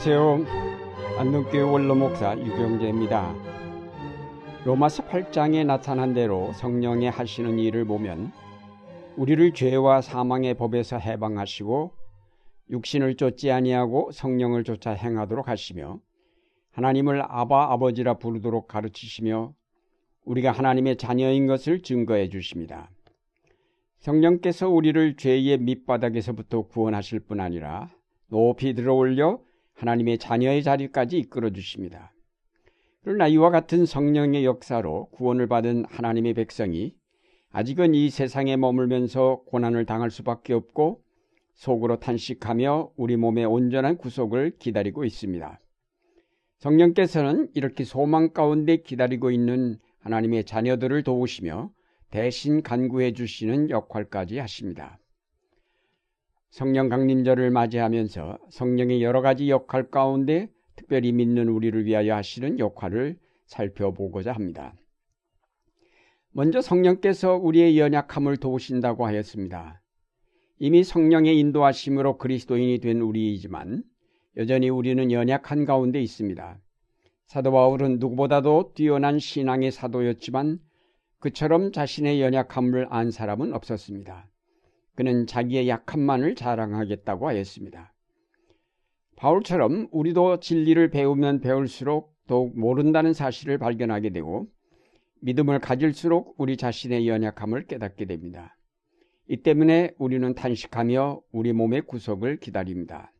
안녕하세요. 안동교회 원로목사 유경재입니다. 로마서 8장에 나타난 대로 성령의 하시는 일을 보면 우리를 죄와 사망의 법에서 해방하시고 육신을 쫓지 아니하고 성령을 쫓아 행하도록 하시며 하나님을 아바 아버지라 부르도록 가르치시며 우리가 하나님의 자녀인 것을 증거해 주십니다. 성령께서 우리를 죄의 밑바닥에서부터 구원하실 뿐 아니라 높이 들어올려 하나님의 자녀의 자리까지 이끌어 주십니다. 그러나 이와 같은 성령의 역사로 구원을 받은 하나님의 백성이 아직은 이 세상에 머물면서 고난을 당할 수밖에 없고 속으로 탄식하며 우리 몸의 온전한 구속을 기다리고 있습니다. 성령께서는 이렇게 소망 가운데 기다리고 있는 하나님의 자녀들을 도우시며 대신 간구해 주시는 역할까지 하십니다. 성령 강림절을 맞이하면서 성령의 여러 가지 역할 가운데 특별히 믿는 우리를 위하여 하시는 역할을 살펴보고자 합니다. 먼저 성령께서 우리의 연약함을 도우신다고 하였습니다. 이미 성령의 인도하심으로 그리스도인이 된 우리이지만 여전히 우리는 연약한 가운데 있습니다. 사도 바울은 누구보다도 뛰어난 신앙의 사도였지만 그처럼 자신의 연약함을 안 사람은 없었습니다. 그는 자기의 약함만을 자랑하겠다고 하였습니다. 바울처럼 우리도 진리를 배우면 배울수록 더욱 모른다는 사실을 발견하게 되고 믿음을 가질수록 우리 자신의 연약함을 깨닫게 됩니다. 이 때문에 우리는 탄식하며 우리 몸의 구속을 기다립니다.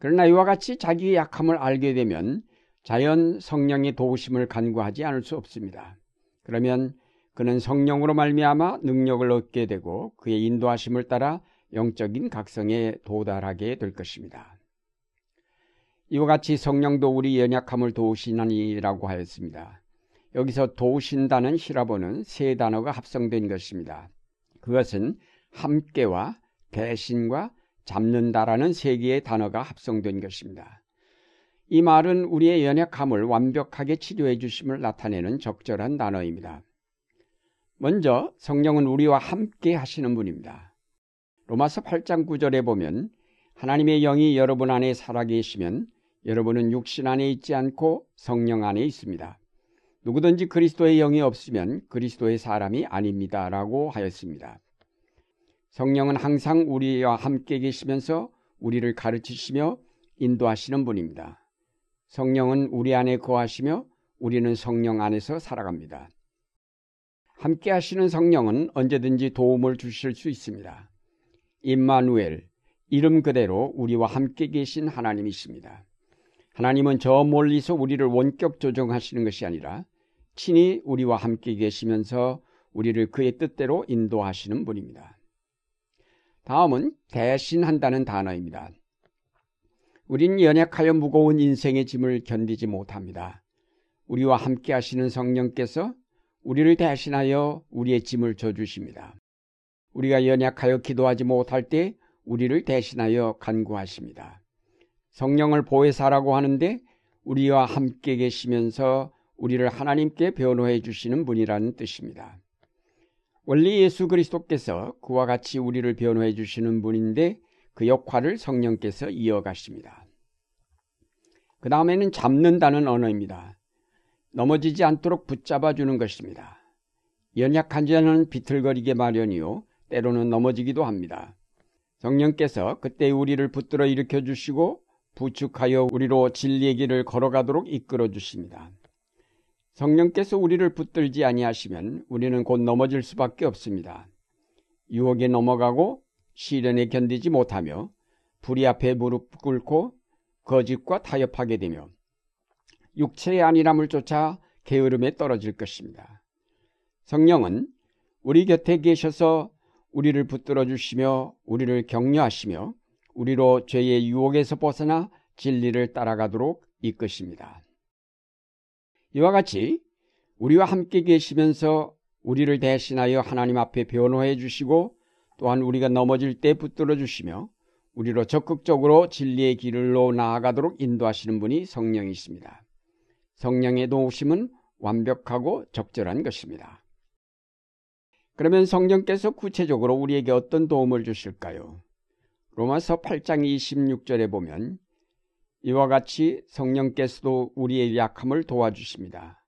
그러나 이와 같이 자기의 약함을 알게 되면 자연 성령의 도우심을 간구하지 않을 수 없습니다. 그러면 그는 성령으로 말미암아 능력을 얻게 되고 그의 인도하심을 따라 영적인 각성에 도달하게 될 것입니다. 이와 같이 성령도 우리 연약함을 도우시나니라고 하였습니다. 여기서 도우신다는 히라보는 세 단어가 합성된 것입니다. 그것은 함께와 대신과 잡는다라는 세 개의 단어가 합성된 것입니다. 이 말은 우리의 연약함을 완벽하게 치료해 주심을 나타내는 적절한 단어입니다. 먼저 성령은 우리와 함께 하시는 분입니다. 로마서 8장 9절에 보면 하나님의 영이 여러분 안에 살아계시면 여러분은 육신 안에 있지 않고 성령 안에 있습니다. 누구든지 그리스도의 영이 없으면 그리스도의 사람이 아닙니다. 라고 하였습니다. 성령은 항상 우리와 함께 계시면서 우리를 가르치시며 인도하시는 분입니다. 성령은 우리 안에 거하시며 우리는 성령 안에서 살아갑니다. 함께 하시는 성령은 언제든지 도움을 주실 수 있습니다. 임마누엘, 이름 그대로 우리와 함께 계신 하나님이십니다. 하나님은 저 멀리서 우리를 원격 조정하시는 것이 아니라 친히 우리와 함께 계시면서 우리를 그의 뜻대로 인도하시는 분입니다. 다음은 대신한다는 단어입니다. 우린 연약하여 무거운 인생의 짐을 견디지 못합니다. 우리와 함께 하시는 성령께서 우리를 대신하여 우리의 짐을 져주십니다. 우리가 연약하여 기도하지 못할 때 우리를 대신하여 간구하십니다. 성령을 보혜사라고 하는데 우리와 함께 계시면서 우리를 하나님께 변호해 주시는 분이라는 뜻입니다. 원래 예수 그리스도께서 그와 같이 우리를 변호해 주시는 분인데 그 역할을 성령께서 이어가십니다. 그 다음에는 잡는다는 언어입니다. 넘어지지 않도록 붙잡아 주는 것입니다. 연약한 자는 비틀거리게 마련이요. 때로는 넘어지기도 합니다. 성령께서 그때 우리를 붙들어 일으켜 주시고 부축하여 우리로 진리의 길을 걸어가도록 이끌어 주십니다. 성령께서 우리를 붙들지 아니하시면 우리는 곧 넘어질 수밖에 없습니다. 유혹에 넘어가고 시련에 견디지 못하며 불의 앞에 무릎 꿇고 거짓과 타협하게 되며 육체의 안일함을 쫓아 게으름에 떨어질 것입니다. 성령은 우리 곁에 계셔서 우리를 붙들어 주시며 우리를 격려하시며 우리로 죄의 유혹에서 벗어나 진리를 따라가도록 이끄십니다. 이와 같이 우리와 함께 계시면서 우리를 대신하여 하나님 앞에 변호해 주시고 또한 우리가 넘어질 때 붙들어 주시며 우리로 적극적으로 진리의 길로 나아가도록 인도하시는 분이 성령이십니다. 성령의 도우심은 완벽하고 적절한 것입니다. 그러면 성령께서 구체적으로 우리에게 어떤 도움을 주실까요? 로마서 8장 26절에 보면 이와 같이 성령께서도 우리의 약함을 도와주십니다.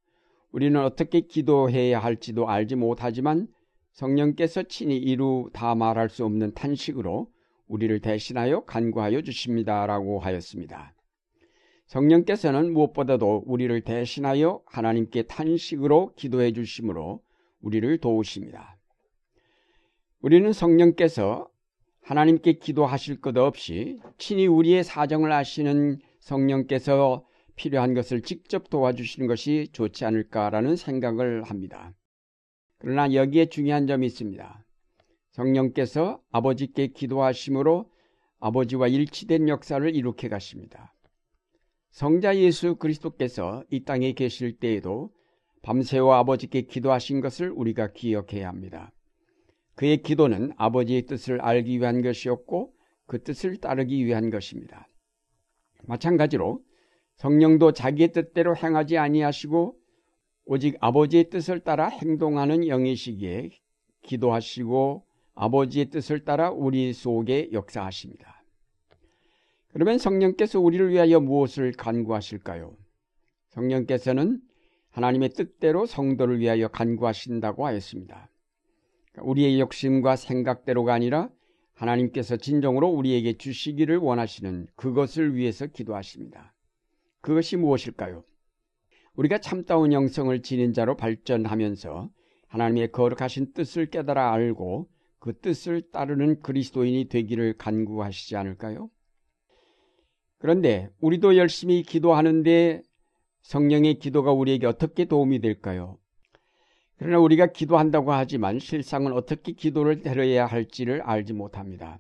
우리는 어떻게 기도해야 할지도 알지 못하지만 성령께서 친히 이루 다 말할 수 없는 탄식으로 우리를 대신하여 간구하여 주십니다라고 하였습니다. 성령께서는 무엇보다도 우리를 대신하여 하나님께 탄식으로 기도해 주심으로 우리를 도우십니다. 우리는 성령께서 하나님께 기도하실 것 없이 친히 우리의 사정을 아시는 성령께서 필요한 것을 직접 도와주시는 것이 좋지 않을까라는 생각을 합니다. 그러나 여기에 중요한 점이 있습니다. 성령께서 아버지께 기도하심으로 아버지와 일치된 역사를 이룩해 가십니다. 성자 예수 그리스도께서 이 땅에 계실 때에도 밤새워 아버지께 기도하신 것을 우리가 기억해야 합니다. 그의 기도는 아버지의 뜻을 알기 위한 것이었고 그 뜻을 따르기 위한 것입니다. 마찬가지로 성령도 자기의 뜻대로 행하지 아니하시고 오직 아버지의 뜻을 따라 행동하는 영이시기에 기도하시고 아버지의 뜻을 따라 우리 속에 역사하십니다. 그러면 성령께서 우리를 위하여 무엇을 간구하실까요? 성령께서는 하나님의 뜻대로 성도를 위하여 간구하신다고 하였습니다. 우리의 욕심과 생각대로가 아니라 하나님께서 진정으로 우리에게 주시기를 원하시는 그것을 위해서 기도하십니다. 그것이 무엇일까요? 우리가 참다운 영성을 지닌 자로 발전하면서 하나님의 거룩하신 뜻을 깨달아 알고 그 뜻을 따르는 그리스도인이 되기를 간구하시지 않을까요? 그런데 우리도 열심히 기도하는데 성령의 기도가 우리에게 어떻게 도움이 될까요? 그러나 우리가 기도한다고 하지만 실상은 어떻게 기도를 드려야 할지를 알지 못합니다.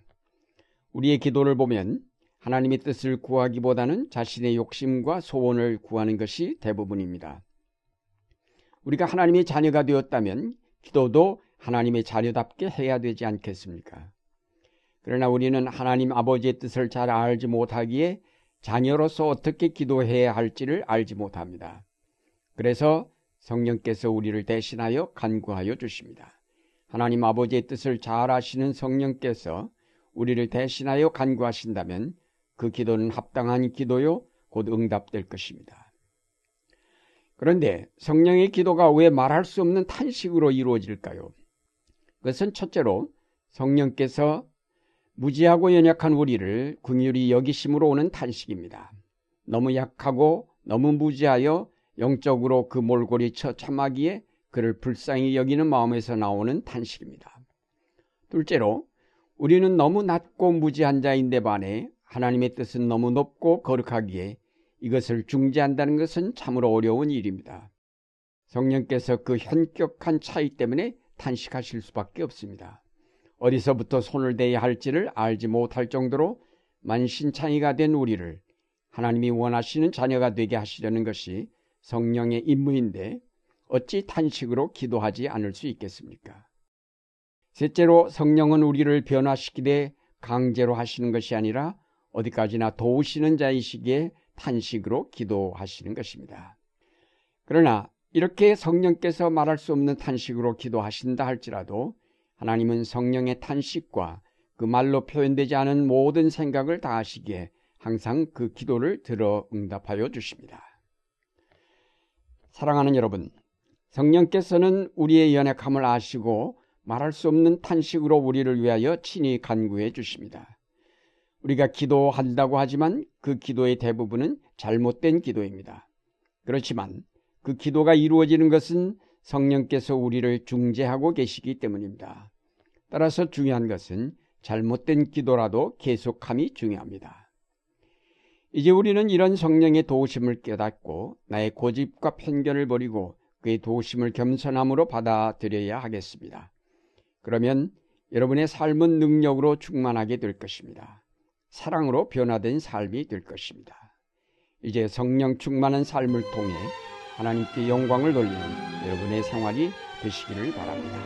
우리의 기도를 보면 하나님의 뜻을 구하기보다는 자신의 욕심과 소원을 구하는 것이 대부분입니다. 우리가 하나님의 자녀가 되었다면 기도도 하나님의 자녀답게 해야 되지 않겠습니까? 그러나 우리는 하나님 아버지의 뜻을 잘 알지 못하기에 자녀로서 어떻게 기도해야 할지를 알지 못합니다. 그래서 성령께서 우리를 대신하여 간구하여 주십니다. 하나님 아버지의 뜻을 잘 아시는 성령께서 우리를 대신하여 간구하신다면 그 기도는 합당한 기도요, 곧 응답될 것입니다. 그런데 성령의 기도가 왜 말할 수 없는 탄식으로 이루어질까요? 그것은 첫째로 성령께서 무지하고 연약한 우리를 궁휼히 여기심으로 오는 탄식입니다. 너무 약하고 너무 무지하여 영적으로 그 몰골이 처참하기에 그를 불쌍히 여기는 마음에서 나오는 탄식입니다. 둘째로 우리는 너무 낮고 무지한 자인데 반해 하나님의 뜻은 너무 높고 거룩하기에 이것을 중재한다는 것은 참으로 어려운 일입니다. 성령께서 그 현격한 차이 때문에 탄식하실 수밖에 없습니다. 어디서부터 손을 대야 할지를 알지 못할 정도로 만신창이가 된 우리를 하나님이 원하시는 자녀가 되게 하시려는 것이 성령의 임무인데 어찌 탄식으로 기도하지 않을 수 있겠습니까? 셋째로 성령은 우리를 변화시키되 강제로 하시는 것이 아니라 어디까지나 도우시는 자이시기에 탄식으로 기도하시는 것입니다. 그러나 이렇게 성령께서 말할 수 없는 탄식으로 기도하신다 할지라도 하나님은 성령의 탄식과 그 말로 표현되지 않은 모든 생각을 다 하시기에 항상 그 기도를 들어 응답하여 주십니다. 사랑하는 여러분, 성령께서는 우리의 연약함을 아시고 말할 수 없는 탄식으로 우리를 위하여 친히 간구해 주십니다. 우리가 기도한다고 하지만 그 기도의 대부분은 잘못된 기도입니다. 그렇지만 그 기도가 이루어지는 것은 성령께서 우리를 중재하고 계시기 때문입니다. 따라서 중요한 것은 잘못된 기도라도 계속함이 중요합니다. 이제 우리는 이런 성령의 도우심을 깨닫고 나의 고집과 편견을 버리고 그의 도우심을 겸손함으로 받아들여야 하겠습니다. 그러면 여러분의 삶은 능력으로 충만하게 될 것입니다. 사랑으로 변화된 삶이 될 것입니다. 이제 성령 충만한 삶을 통해 하나님께 영광을 돌리는 여러분의 생활이 되시기를 바랍니다.